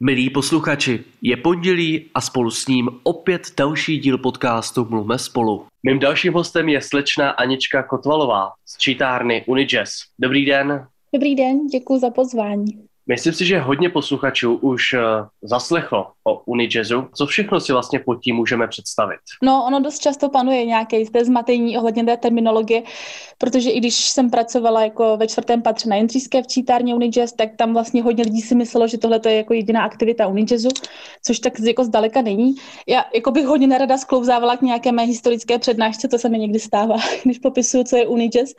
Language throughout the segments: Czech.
Milí posluchači, je pondělí a spolu s ním opět další díl podcastu Mluvme spolu. Mým dalším hostem je slečna Anička Kotvalová z čítárny Unijazz. Dobrý den. Dobrý den, děkuji za pozvání. Myslím si, že hodně posluchačů už uh, zaslechlo o Unijazzu. Co všechno si vlastně pod tím můžeme představit? No, ono dost často panuje nějaké jisté zmatení ohledně té terminologie, protože i když jsem pracovala jako ve čtvrtém patře na Jindřížské v čítárně Unijazz, tak tam vlastně hodně lidí si myslelo, že tohle je jako jediná aktivita Unijazzu, což tak jako zdaleka není. Já jako bych hodně nerada sklouzávala k nějaké mé historické přednášce, to se mi někdy stává, když popisuju, co je Unijazz.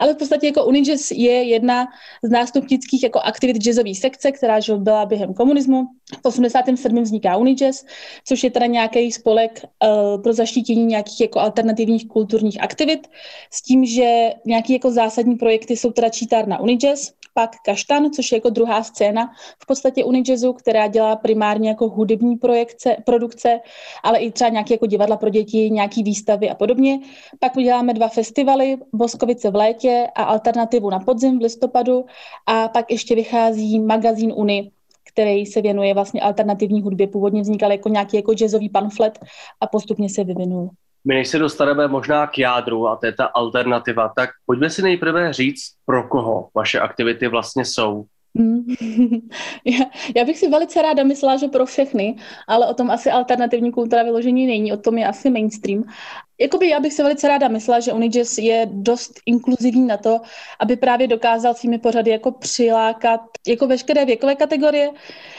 Ale v podstatě jako Unijazz je jedna z nástupnických jako aktivit jazzových jazzové sekce, která že byla během komunismu. V 87. vzniká Unijazz, což je teda nějaký spolek uh, pro zaštítění nějakých jako alternativních kulturních aktivit, s tím, že nějaké jako zásadní projekty jsou teda čítárna Unijazz, pak Kaštan, což je jako druhá scéna v podstatě Unijazzu, která dělá primárně jako hudební projekce, produkce, ale i třeba nějaké jako divadla pro děti, nějaké výstavy a podobně. Pak uděláme dva festivaly, Boskovice v létě a Alternativu na podzim v listopadu a pak ještě vychází magazín Uni, který se věnuje vlastně alternativní hudbě. Původně vznikal jako nějaký jako jazzový pamflet a postupně se vyvinul. My než se dostaneme možná k jádru a to je ta alternativa, tak pojďme si nejprve říct, pro koho vaše aktivity vlastně jsou. Mm. já, já bych si velice ráda myslela, že pro všechny, ale o tom asi alternativní kultura vyložení není, o tom je asi mainstream. Jakoby já bych si velice ráda myslela, že Unijazz je dost inkluzivní na to, aby právě dokázal svými pořady jako přilákat jako veškeré věkové kategorie,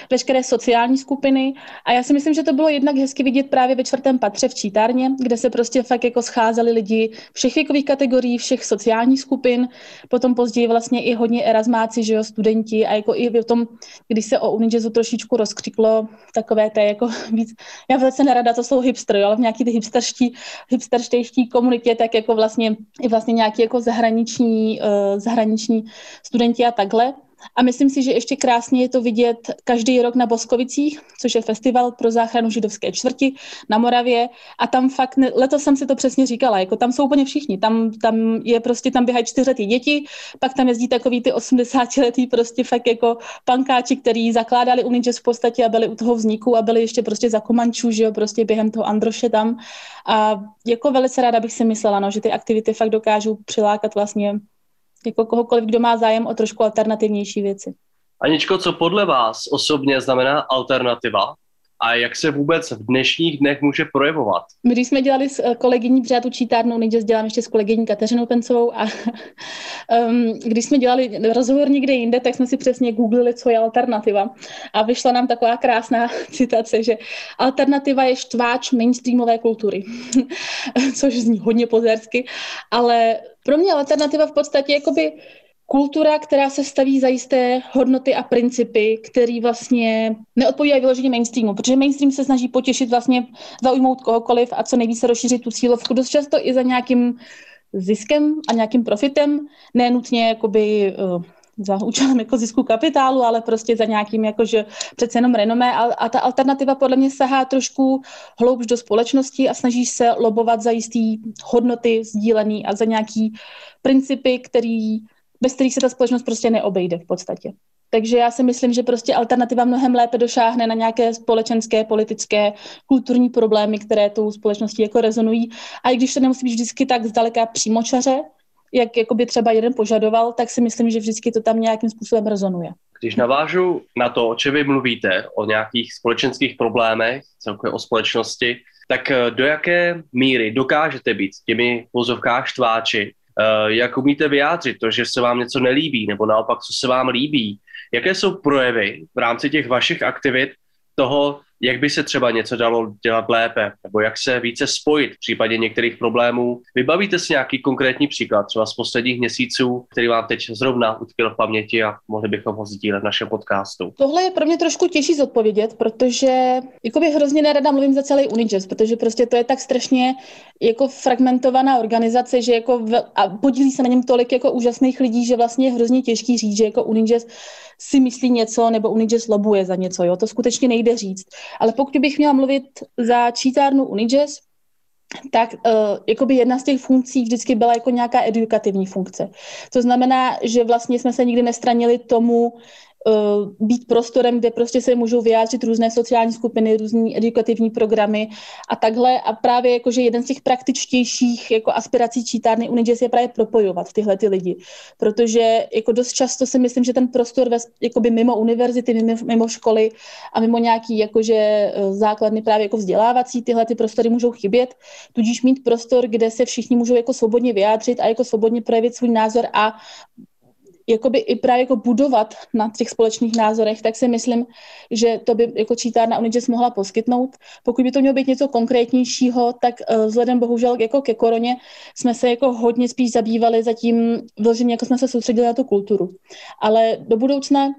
veškeré sociální skupiny. A já si myslím, že to bylo jednak hezky vidět právě ve čtvrtém patře v čítárně, kde se prostě fakt jako scházeli lidi všech věkových kategorií, všech sociálních skupin, potom později vlastně i hodně erasmáci, že jo, studenti a jako i v tom, když se o Unijazzu trošičku rozkřiklo takové té jako víc, já velice nerada to jsou hipster, jo, ale v nějaký ty hipsterští, hipster hipsterštejští komunitě, tak jako vlastně i vlastně nějaký jako zahraniční, uh, zahraniční studenti a takhle. A myslím si, že ještě krásně je to vidět každý rok na Boskovicích, což je festival pro záchranu židovské čtvrti na Moravě. A tam fakt, ne, letos jsem si to přesně říkala, jako tam jsou úplně všichni. Tam, tam je prostě, tam běhají čtyřletí děti, pak tam jezdí takový ty 80-letý prostě fakt jako pankáči, který zakládali Unijazz v podstatě a byli u toho vzniku a byli ještě prostě za Komančů, že jo, prostě během toho Androše tam. A jako velice ráda bych si myslela, no, že ty aktivity fakt dokážou přilákat vlastně jako kohokoliv, kdo má zájem o trošku alternativnější věci. Aničko, co podle vás osobně znamená alternativa a jak se vůbec v dnešních dnech může projevovat? My, když jsme dělali s eh, kolegyní tu čítárnu, nejdřív dělám ještě s kolegyní Kateřinou Pencovou a um, když jsme dělali rozhovor někde jinde, tak jsme si přesně googlili, co je alternativa. A vyšla nám taková krásná citace, že alternativa je štváč mainstreamové kultury, což zní hodně pozersky, ale pro mě alternativa v podstatě jakoby kultura, která se staví za jisté hodnoty a principy, které vlastně neodpovídají vyloženě mainstreamu, protože mainstream se snaží potěšit vlastně, zaujmout kohokoliv a co nejvíce rozšířit tu cílovku, dost často i za nějakým ziskem a nějakým profitem, ne nutně jakoby uh, za účelem jako zisku kapitálu, ale prostě za nějakým jakože přece jenom renomé a, a ta alternativa podle mě sahá trošku hloubš do společnosti a snaží se lobovat za jistý hodnoty sdílený a za nějaký principy, který, bez kterých se ta společnost prostě neobejde v podstatě. Takže já si myslím, že prostě alternativa mnohem lépe došáhne na nějaké společenské, politické, kulturní problémy, které tou společností jako rezonují. A i když to nemusí být vždycky tak zdaleka přímočaře, jak jakoby třeba jeden požadoval, tak si myslím, že vždycky to tam nějakým způsobem rezonuje. Když navážu na to, o čem vy mluvíte, o nějakých společenských problémech, celkově o společnosti, tak eh, do jaké míry dokážete být těmi vozovkách štváči? Eh, jak umíte vyjádřit to, že se vám něco nelíbí, nebo naopak, co se vám líbí? Jaké jsou projevy v rámci těch vašich aktivit toho, jak by se třeba něco dalo dělat lépe, nebo jak se více spojit v případě některých problémů. Vybavíte si nějaký konkrétní příklad, třeba z posledních měsíců, který vám teď zrovna utkvěl v paměti a mohli bychom ho sdílet v našem podcastu? Tohle je pro mě trošku těžší zodpovědět, protože jakoby hrozně nerada mluvím za celý Unijazz, protože prostě to je tak strašně jako fragmentovaná organizace, že jako v, a podílí se na něm tolik jako úžasných lidí, že vlastně je hrozně těžký říct, že jako Unijazz si myslí něco nebo Unijazz lobuje za něco, jo, to skutečně nejde říct. Ale pokud bych měla mluvit za čítárnu Unijazz, tak uh, jakoby jedna z těch funkcí vždycky byla jako nějaká edukativní funkce. To znamená, že vlastně jsme se nikdy nestranili tomu, být prostorem, kde prostě se můžou vyjádřit různé sociální skupiny, různé edukativní programy a takhle. A právě jakože jeden z těch praktičtějších jako aspirací čítárny Unijazz je právě propojovat tyhle ty lidi. Protože jako dost často si myslím, že ten prostor ve, jakoby mimo univerzity, mimo, mimo školy a mimo nějaký jakože eh, základny právě jako vzdělávací, tyhle ty prostory můžou chybět. Tudíž mít prostor, kde se všichni můžou jako svobodně vyjádřit a jako svobodně projevit svůj názor a jakoby i právě jako budovat na těch společných názorech, tak si myslím, že to by jako čítárna Unijazz mohla poskytnout. Pokud by to mělo být něco konkrétnějšího, tak uh, vzhledem bohužel jako ke koroně jsme se jako hodně spíš zabývali zatím vloženě, jako jsme se soustředili na tu kulturu. Ale do budoucna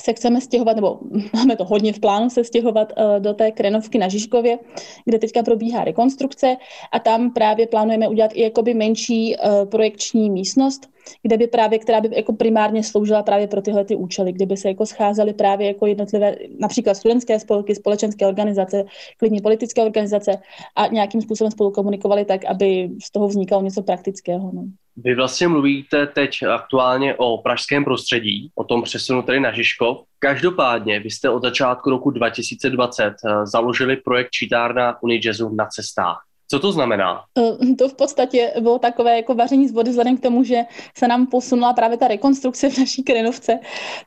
se chceme stěhovat, nebo máme to hodně v plánu se stěhovat uh, do té Krenovky na Žižkově, kde teďka probíhá rekonstrukce a tam právě plánujeme udělat i jakoby menší uh, projekční místnost, kde by právě, která by jako primárně sloužila právě pro tyhle ty účely, kde by se jako scházely právě jako jednotlivé, například studentské spolky, společenské organizace, klidně politické organizace a nějakým způsobem spolu komunikovali tak, aby z toho vznikalo něco praktického. No. Vy vlastně mluvíte teď aktuálně o pražském prostředí, o tom přesunu tedy na Žižkov. Každopádně vy jste od začátku roku 2020 eh, založili projekt čítárna Unijazzu na cestách. Co to znamená? Eh, to v podstatě bylo takové jako vaření z vody vzhledem k tomu, že se nám posunula právě ta rekonstrukce v naší krenovce,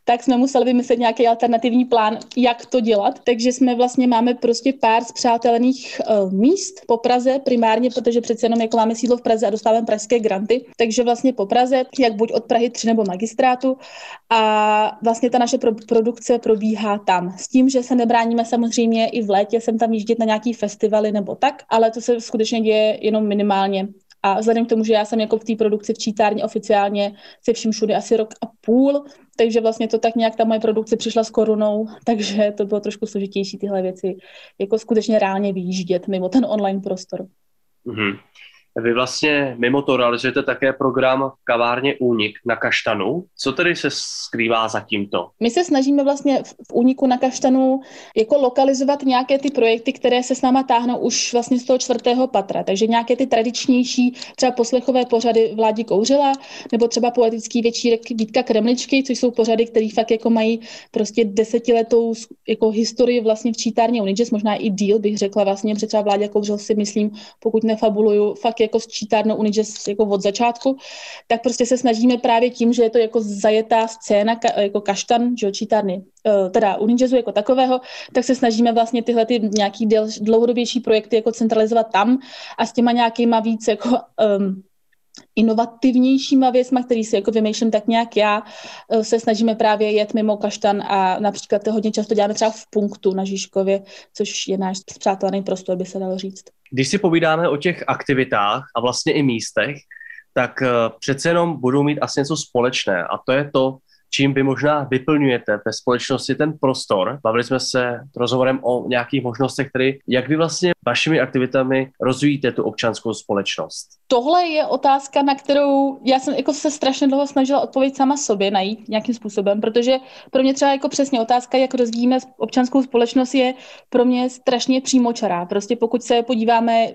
tak jsme museli vymyslet nějaký alternativní plán, jak to dělat. Takže jsme vlastně máme prostě pár zpřátelených uh, míst po Praze primárně, protože přece jenom jako máme sídlo v Praze a dostáváme pražské granty, takže vlastně po Praze, jak buď od Prahy 3 nebo magistrátu a vlastně ta naše pro- produkce probíhá tam. S tím, že se nebráníme samozřejmě i v létě sem tam jíždět na nějaký festivaly nebo tak, ale to se děje jenom minimálně. A vzhledem k tomu, že já jsem jako v té produkci v čítárně oficiálně se vším všude asi rok a půl, takže vlastně to tak nějak ta moje produkce přišla s korunou, takže to bylo trošku složitější tyhle věci, jako skutečně reálně vyjíždět mimo ten online prostor. Mm-hmm. Vy vlastně mimo to realizujete také program kavárně Únik na Kaštanu. Co tedy se skrývá za tímto? My se snažíme vlastně v Úniku na Kaštanu jako lokalizovat nějaké ty projekty, které se s náma táhnou už vlastně z toho čtvrtého patra. Takže nějaké ty tradičnější třeba poslechové pořady Vládi Kouřila, nebo třeba poetický večírek Vítka Kremličky, což jsou pořady, které fakt jako mají prostě desetiletou jako historii vlastně v čítárně Unijazz, možná i díl bych řekla vlastně, protože třeba Vládě Kouřil si myslím, pokud nefabuluju, fakt jako s čítárnou Unijazz jako od začátku, tak prostě se snažíme právě tím, že je to jako zajetá scéna, ka, jako kaštan, že čítárny, uh, teda Unijazzu jako takového, tak se snažíme vlastně tyhle ty nějaký dlouhodobější projekty jako centralizovat tam a s těma nějakýma víc jako um, inovativnějšíma věcma, který si jako vymýšlím tak nějak já, eh, se snažíme právě jet mimo kaštan a například to hodně často děláme třeba v punktu na Žižkově, což je náš zpřátelený prostor, by se dalo říct. Když si povídáme o těch aktivitách a vlastně i místech, tak eh, přece jenom budou mít asi něco společné a to je to, čím vy možná vyplňujete ve společnosti ten prostor. Bavili jsme se rozhovorem o nějakých možnostech, které, jak vy vlastně vašimi aktivitami rozvíjíte tu občanskou společnost. Tohle je otázka, na kterou já jsem jako se strašně dlouho snažila odpovědět sama sobě najít nějakým způsobem, protože pro mě třeba jako přesně otázka, jak rozvíjíme občanskou společnost, je pro mě strašně přímočará. Prostě pokud se podíváme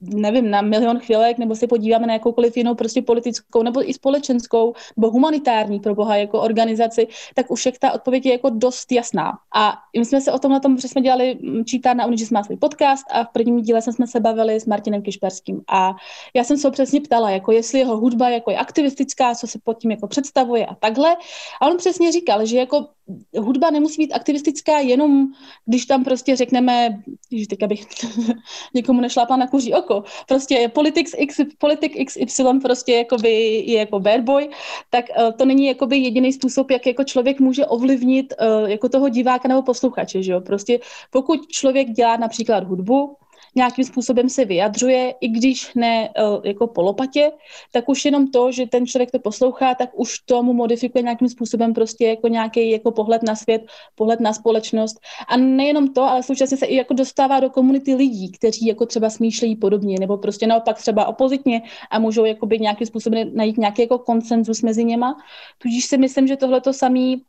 nevím, na milion chvílek, nebo se podíváme na jakoukoliv jinou prostě politickou nebo i společenskou nebo humanitární pro boha jako organizaci, tak už ta odpověď je jako dost jasná. A my jsme se o tom na tom, že jsme dělali čítá na Unijis má svůj podcast a v prvním díle jsme se bavili s Martinem Kišperským a já jsem se ho přesně ptala, jako jestli jeho hudba jako je aktivistická, co se pod tím jako představuje a takhle. A on přesně říkal, že jako hudba nemusí být aktivistická jenom, když tam prostě řekneme, že teď bych někomu nešlápla na kuří oko, prostě politics X, politik XY prostě jakoby je jako bad boy, tak uh, to není jakoby jediný způsob, jak jako člověk může ovlivnit uh, jako toho diváka nebo posluchače, že jo? Prostě pokud člověk dělá například hudbu, nějakým způsobem se vyjadřuje, i když ne e, jako polopatě, tak už jenom to, že ten člověk to poslouchá, tak už tomu modifikuje nějakým způsobem prostě jako nějaký jako pohled na svět, pohled na společnost. A nejenom to, ale současně se i jako dostává do komunity lidí, kteří jako třeba smýšlejí podobně, nebo prostě naopak třeba opozitně a můžou jakoby nějakým způsobem najít nějaký jako konsenzus mezi něma. Tudíž si myslím, že tohle to samý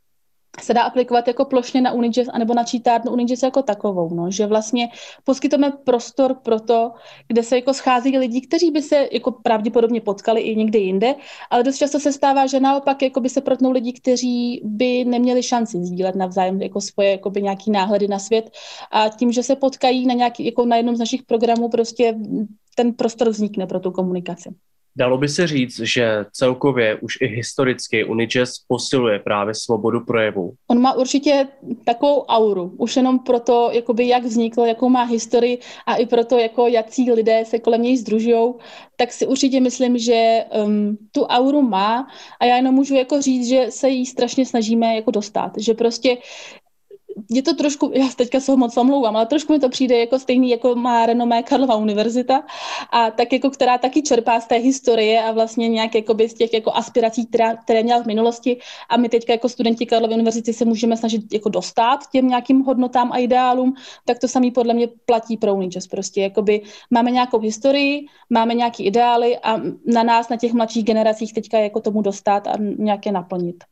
se dá aplikovat jako plošně na Unijazz anebo na čítárnu Unijazz jako takovou, no, že vlastně poskytujeme prostor pro to, kde se jako schází lidi, kteří by se jako pravděpodobně potkali i někde jinde, ale dost často se stává, že naopak jako by se protnou lidi, kteří by neměli šanci sdílet navzájem jako svoje jako by nějaký náhledy na svět a tím, že se potkají na, nějaký, jako na jednom z našich programů, prostě ten prostor vznikne pro tu komunikaci. Dalo by se říct, že celkově už i historicky Unijazz posiluje právě svobodu projevu. On má určitě takovou auru, už jenom proto, jakoby jak vznikl, jakou má historii a i proto, jako jakcí lidé se kolem něj združují, tak si určitě myslím, že um, tu auru má a já jenom můžu jako říct, že se jí strašně snažíme jako dostat, že prostě je to trošku, já teďka se ho moc omlouvám, ale trošku mi to přijde jako stejný, jako má renomé Karlova univerzita a tak jako, která taky čerpá z té historie a vlastně nějak jakoby z těch jako aspirací, která, které měla v minulosti a my teďka jako studenti Karlovy univerzity se můžeme snažit jako dostat těm nějakým hodnotám a ideálům, tak to samý podle mě platí pro Uničas. Prostě jakoby máme nějakou historii, máme nějaký ideály a na nás, na těch mladších generacích teďka jako tomu dostat a nějaké naplnit.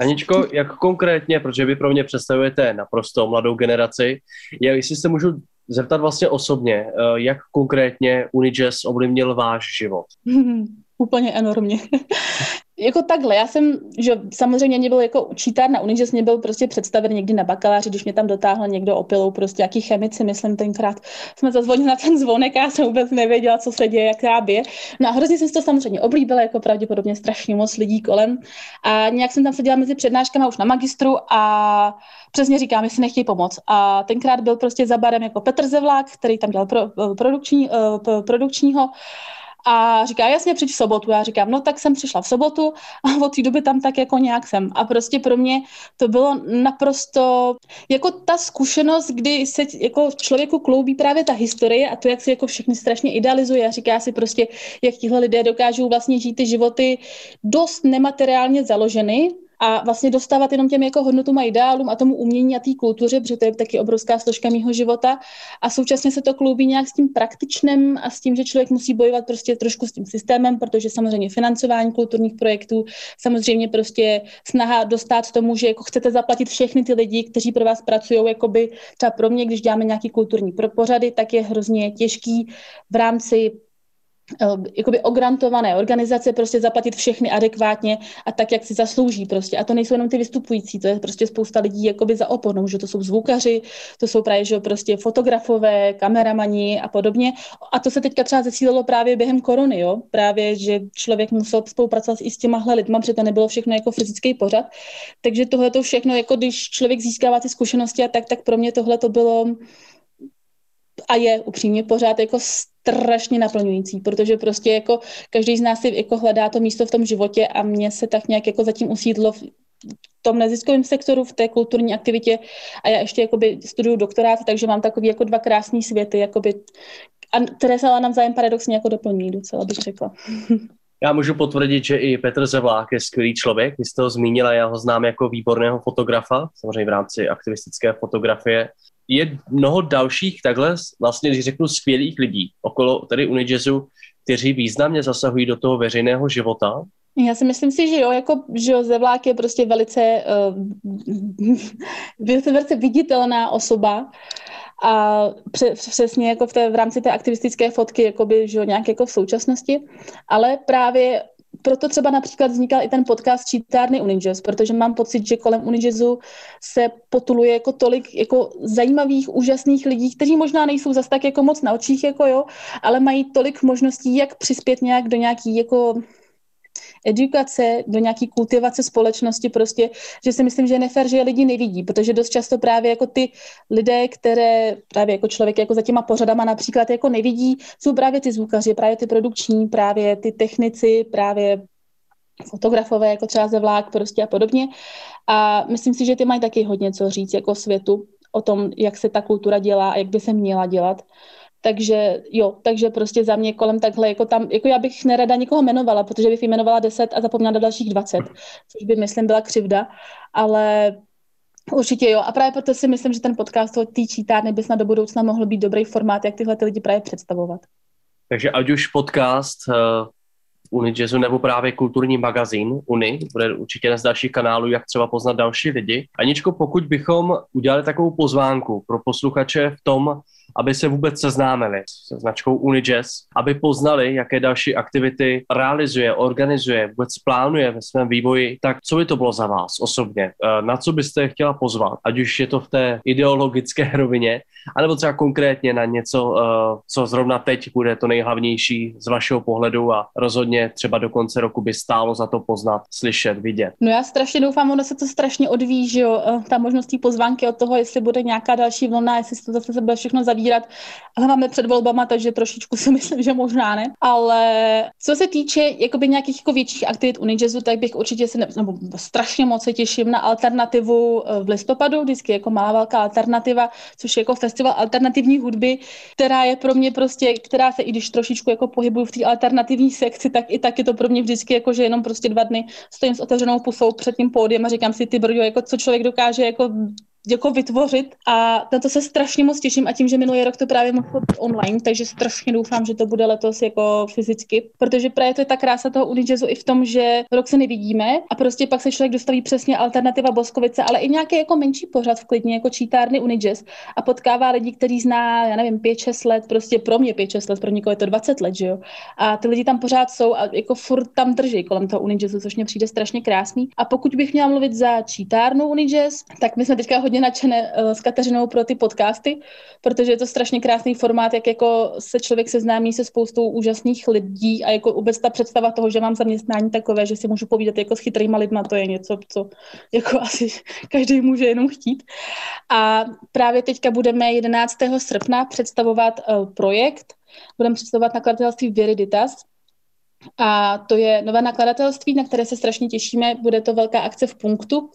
Aničko, jak konkrétně, protože vy pro mě představujete naprosto mladou generaci, jak, jestli se můžu zeptat vlastně osobně, eh, jak konkrétně Unijazz ovlivnil váš život? Úplně enormně jako takhle, já jsem, že samozřejmě mě byl jako učítár na Uni, že mě byl prostě představen někdy na bakaláři, když mě tam dotáhl někdo opilou, prostě jaký chemici, myslím tenkrát, jsme zazvonili na ten zvonek a já jsem vůbec nevěděla, co se děje, jaká bě. No a hrozně jsem si to samozřejmě oblíbila, jako pravděpodobně strašně moc lidí kolem. A nějak jsem tam seděla mezi přednáškami už na magistru a přesně říkám, jestli nechtějí pomoct. A tenkrát byl prostě za barem jako Petr Zevlák, který tam dělal pro, produkční, uh, produkčního a říká, jasně, přijď v sobotu. Já říkám, no tak jsem přišla v sobotu a od té doby tam tak jako nějak jsem. A prostě pro mě to bylo naprosto jako ta zkušenost, kdy se jako člověku kloubí právě ta historie a to, jak si jako všechny strašně idealizuje a říká si prostě, jak tihle lidé dokážou vlastně žít ty životy dost nemateriálně založeny, a vlastně dostávat jenom těm jako hodnotům a ideálům a tomu umění a té kultuře, protože to je taky obrovská složka mého života. A současně se to kloubí nějak s tím praktičným a s tím, že člověk musí bojovat prostě trošku s tím systémem, protože samozřejmě financování kulturních projektů, samozřejmě prostě snaha dostat tomu, že jako chcete zaplatit všechny ty lidi, kteří pro vás pracují, jakoby třeba pro mě, když děláme nějaký kulturní pořady, tak je hrozně těžký v rámci jakoby ograntované organizace prostě zaplatit všechny adekvátně a tak, jak si zaslouží prostě. A to nejsou jenom ty vystupující, to je prostě spousta lidí jakoby za oponou, že to jsou zvukaři, to jsou právě, že prostě fotografové, kameramani a podobně. A to se teďka třeba zesílilo právě během korony, jo? Právě, že člověk musel spolupracovat i s těma lidma, protože to nebylo všechno jako fyzický pořad. Takže tohle to všechno, jako když člověk získává ty zkušenosti a tak, tak pro mě tohle to bylo a je upřímně pořád jako strašně naplňující, protože prostě jako každý z nás si jako hledá to místo v tom životě a mě se tak nějak jako zatím usídlo v tom neziskovém sektoru, v té kulturní aktivitě a já ještě jakoby studuju doktorát, takže mám takový jako dva krásné světy, jakoby, a které se ale navzájem paradoxně jako doplňují docela, bych řekla. Já můžu potvrdit, že i Petr Zevlák je skvělý člověk. Vy jste ho zmínila, já ho znám jako výborného fotografa, samozřejmě v rámci aktivistické fotografie je mnoho dalších takhle, vlastně když řeknu skvělých lidí okolo tady Unijazzu, kteří významně zasahují do toho veřejného života. Já si myslím si, že jo, jako, že jo, Zevlák je prostě velice, uh, velice viditelná osoba a přesně jako v, té, v rámci té aktivistické fotky, jakoby, že jo, nějak jako v současnosti, ale právě proto třeba například vznikal i ten podcast Čítárny Unijazz, protože mám pocit, že kolem Unijazzu se potuluje jako tolik jako zajímavých, úžasných lidí, kteří možná nejsou zas tak jako moc na očích, jako jo, ale mají tolik možností, jak přispět nějak do nějaký jako edukace, do nějaký kultivace společnosti prostě, že si myslím, že je nefér, že je lidi nevidí, protože dost často právě jako ty lidé, které právě jako člověk jako za těma pořadama například jako nevidí, jsou právě ty zvukaři, právě ty produkční, právě ty technici, právě fotografové, jako třeba ze vlák prostě a podobně. A myslím si, že ty mají taky hodně co říct jako světu o tom, jak se ta kultura dělá a jak by se měla dělat. Takže jo, takže prostě za mě kolem takhle, jako tam, jako já bych nerada nikoho jmenovala, protože bych jmenovala 10 a zapomněla do dalších 20, což by, myslím, byla křivda, ale určitě jo. A právě proto si myslím, že ten podcast o té čítárny by snad do budoucna mohl být dobrý formát, jak tyhle ty lidi právě představovat. Takže ať už podcast uh, Unijazzu nebo právě kulturní magazín Uni, bude určitě z dalších kanálů, jak třeba poznat další lidi. Aničko, pokud bychom udělali takovou pozvánku pro posluchače v tom, aby se vůbec seznámili se značkou Unijazz, aby poznali, jaké další aktivity realizuje, organizuje, vůbec plánuje ve svém vývoji, tak co by to bylo za vás osobně? Eh, na co byste chtěla pozvat? Ať už je to v té ideologické rovině, anebo třeba konkrétně na něco, eh, co zrovna teď bude to nejhlavnější z vašeho pohledu a rozhodně třeba do konce roku by stálo za to poznat, slyšet, vidět. No já strašně doufám, ono se to strašně odvíjí, že jo, eh, ta možnost pozvánky od toho, jestli bude nějaká další vlna, jestli se to zase se bude všechno zavírat, ale máme před volbama, takže trošičku si myslím, že možná ne. Ale co se týče jakoby nějakých jako větších aktivit Unijazzu, tak bych určitě se, ne, nebo strašně moc se těším na alternativu eh, v listopadu, vždycky jako malá velká alternativa, což je jako festival alternativní hudby, která je pro mě prostě, která se i když trošičku jako pohybuju v té alternativní sekci, tak i tak je to pro mě vždycky jako, že jenom prostě dva dny stojím s otevřenou pusou před tím pódiem a říkám si, ty brďo, jako co člověk dokáže jako jako vytvořit a na to se strašně moc těším a tím, že minulý rok to právě mohlo být online, takže strašně doufám, že to bude letos jako fyzicky, protože právě to je ta krása toho Unijazzu i v tom, že rok se nevidíme a prostě pak se člověk dostaví přesně alternativa Boskovice, ale i nějaký jako menší pořad v klidně, jako čítárny Unijazz a potkává lidi, kteří zná, já nevím, 5-6 let, prostě pro mě 5-6 let, pro někoho je to 20 let, že jo. A ty lidi tam pořád jsou a jako furt tam drží kolem toho Unijazzu, což mě přijde strašně krásný. A pokud bych měla mluvit za čítárnu Unijazz, tak my jsme teďka hodně nadšené s Kateřinou pro ty podcasty, protože je to strašně krásný formát, jak jako se člověk seznámí se spoustou úžasných lidí a jako vůbec ta představa toho, že mám zaměstnání takové, že si můžu povídat jako s chytrýma lidma, to je něco, co jako asi každý může jenom chtít. A právě teďka budeme 11. srpna představovat uh, projekt, budeme představovat nakladatelství Viriditas, a to je nové nakladatelství, na které se strašně těšíme. Bude to velká akce v punktu,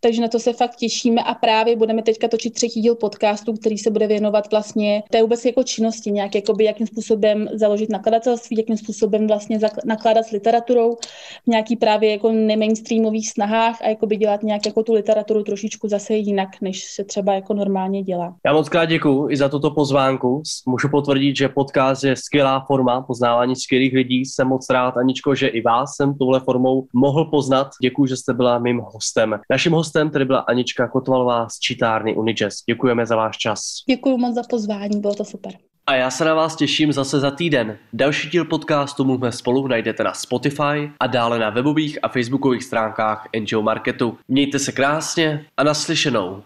takže na to se fakt těšíme a právě budeme teďka točit třetí díl podcastu, který se bude věnovat vlastně té vůbec jako činnosti, nějak jakoby, jakým způsobem založit nakladatelství, jakým způsobem vlastně nakládat s literaturou v nějaký právě jako nemainstreamových snahách a jakoby dělat nějak jako tu literaturu trošičku zase jinak, než se třeba jako normálně dělá. Já moc krát děkuji i za tuto pozvánku. Můžu potvrdit, že podcast je skvělá forma poznávání skvělých lidí. Jsem moc moc rád, Aničko, že i vás jsem touhle formou mohl poznat. Děkuji, že jste byla mým hostem. Naším hostem tedy byla Anička Kotvalová z čitárny Unijazz. Děkujeme za váš čas. Děkuji moc za pozvání, bylo to super. A já se na vás těším zase za týden. Další díl podcastu Mluvme spolu najdete na Spotify a dále na webových a facebookových stránkách NGO Marketu. Mějte se krásně a naslyšenou.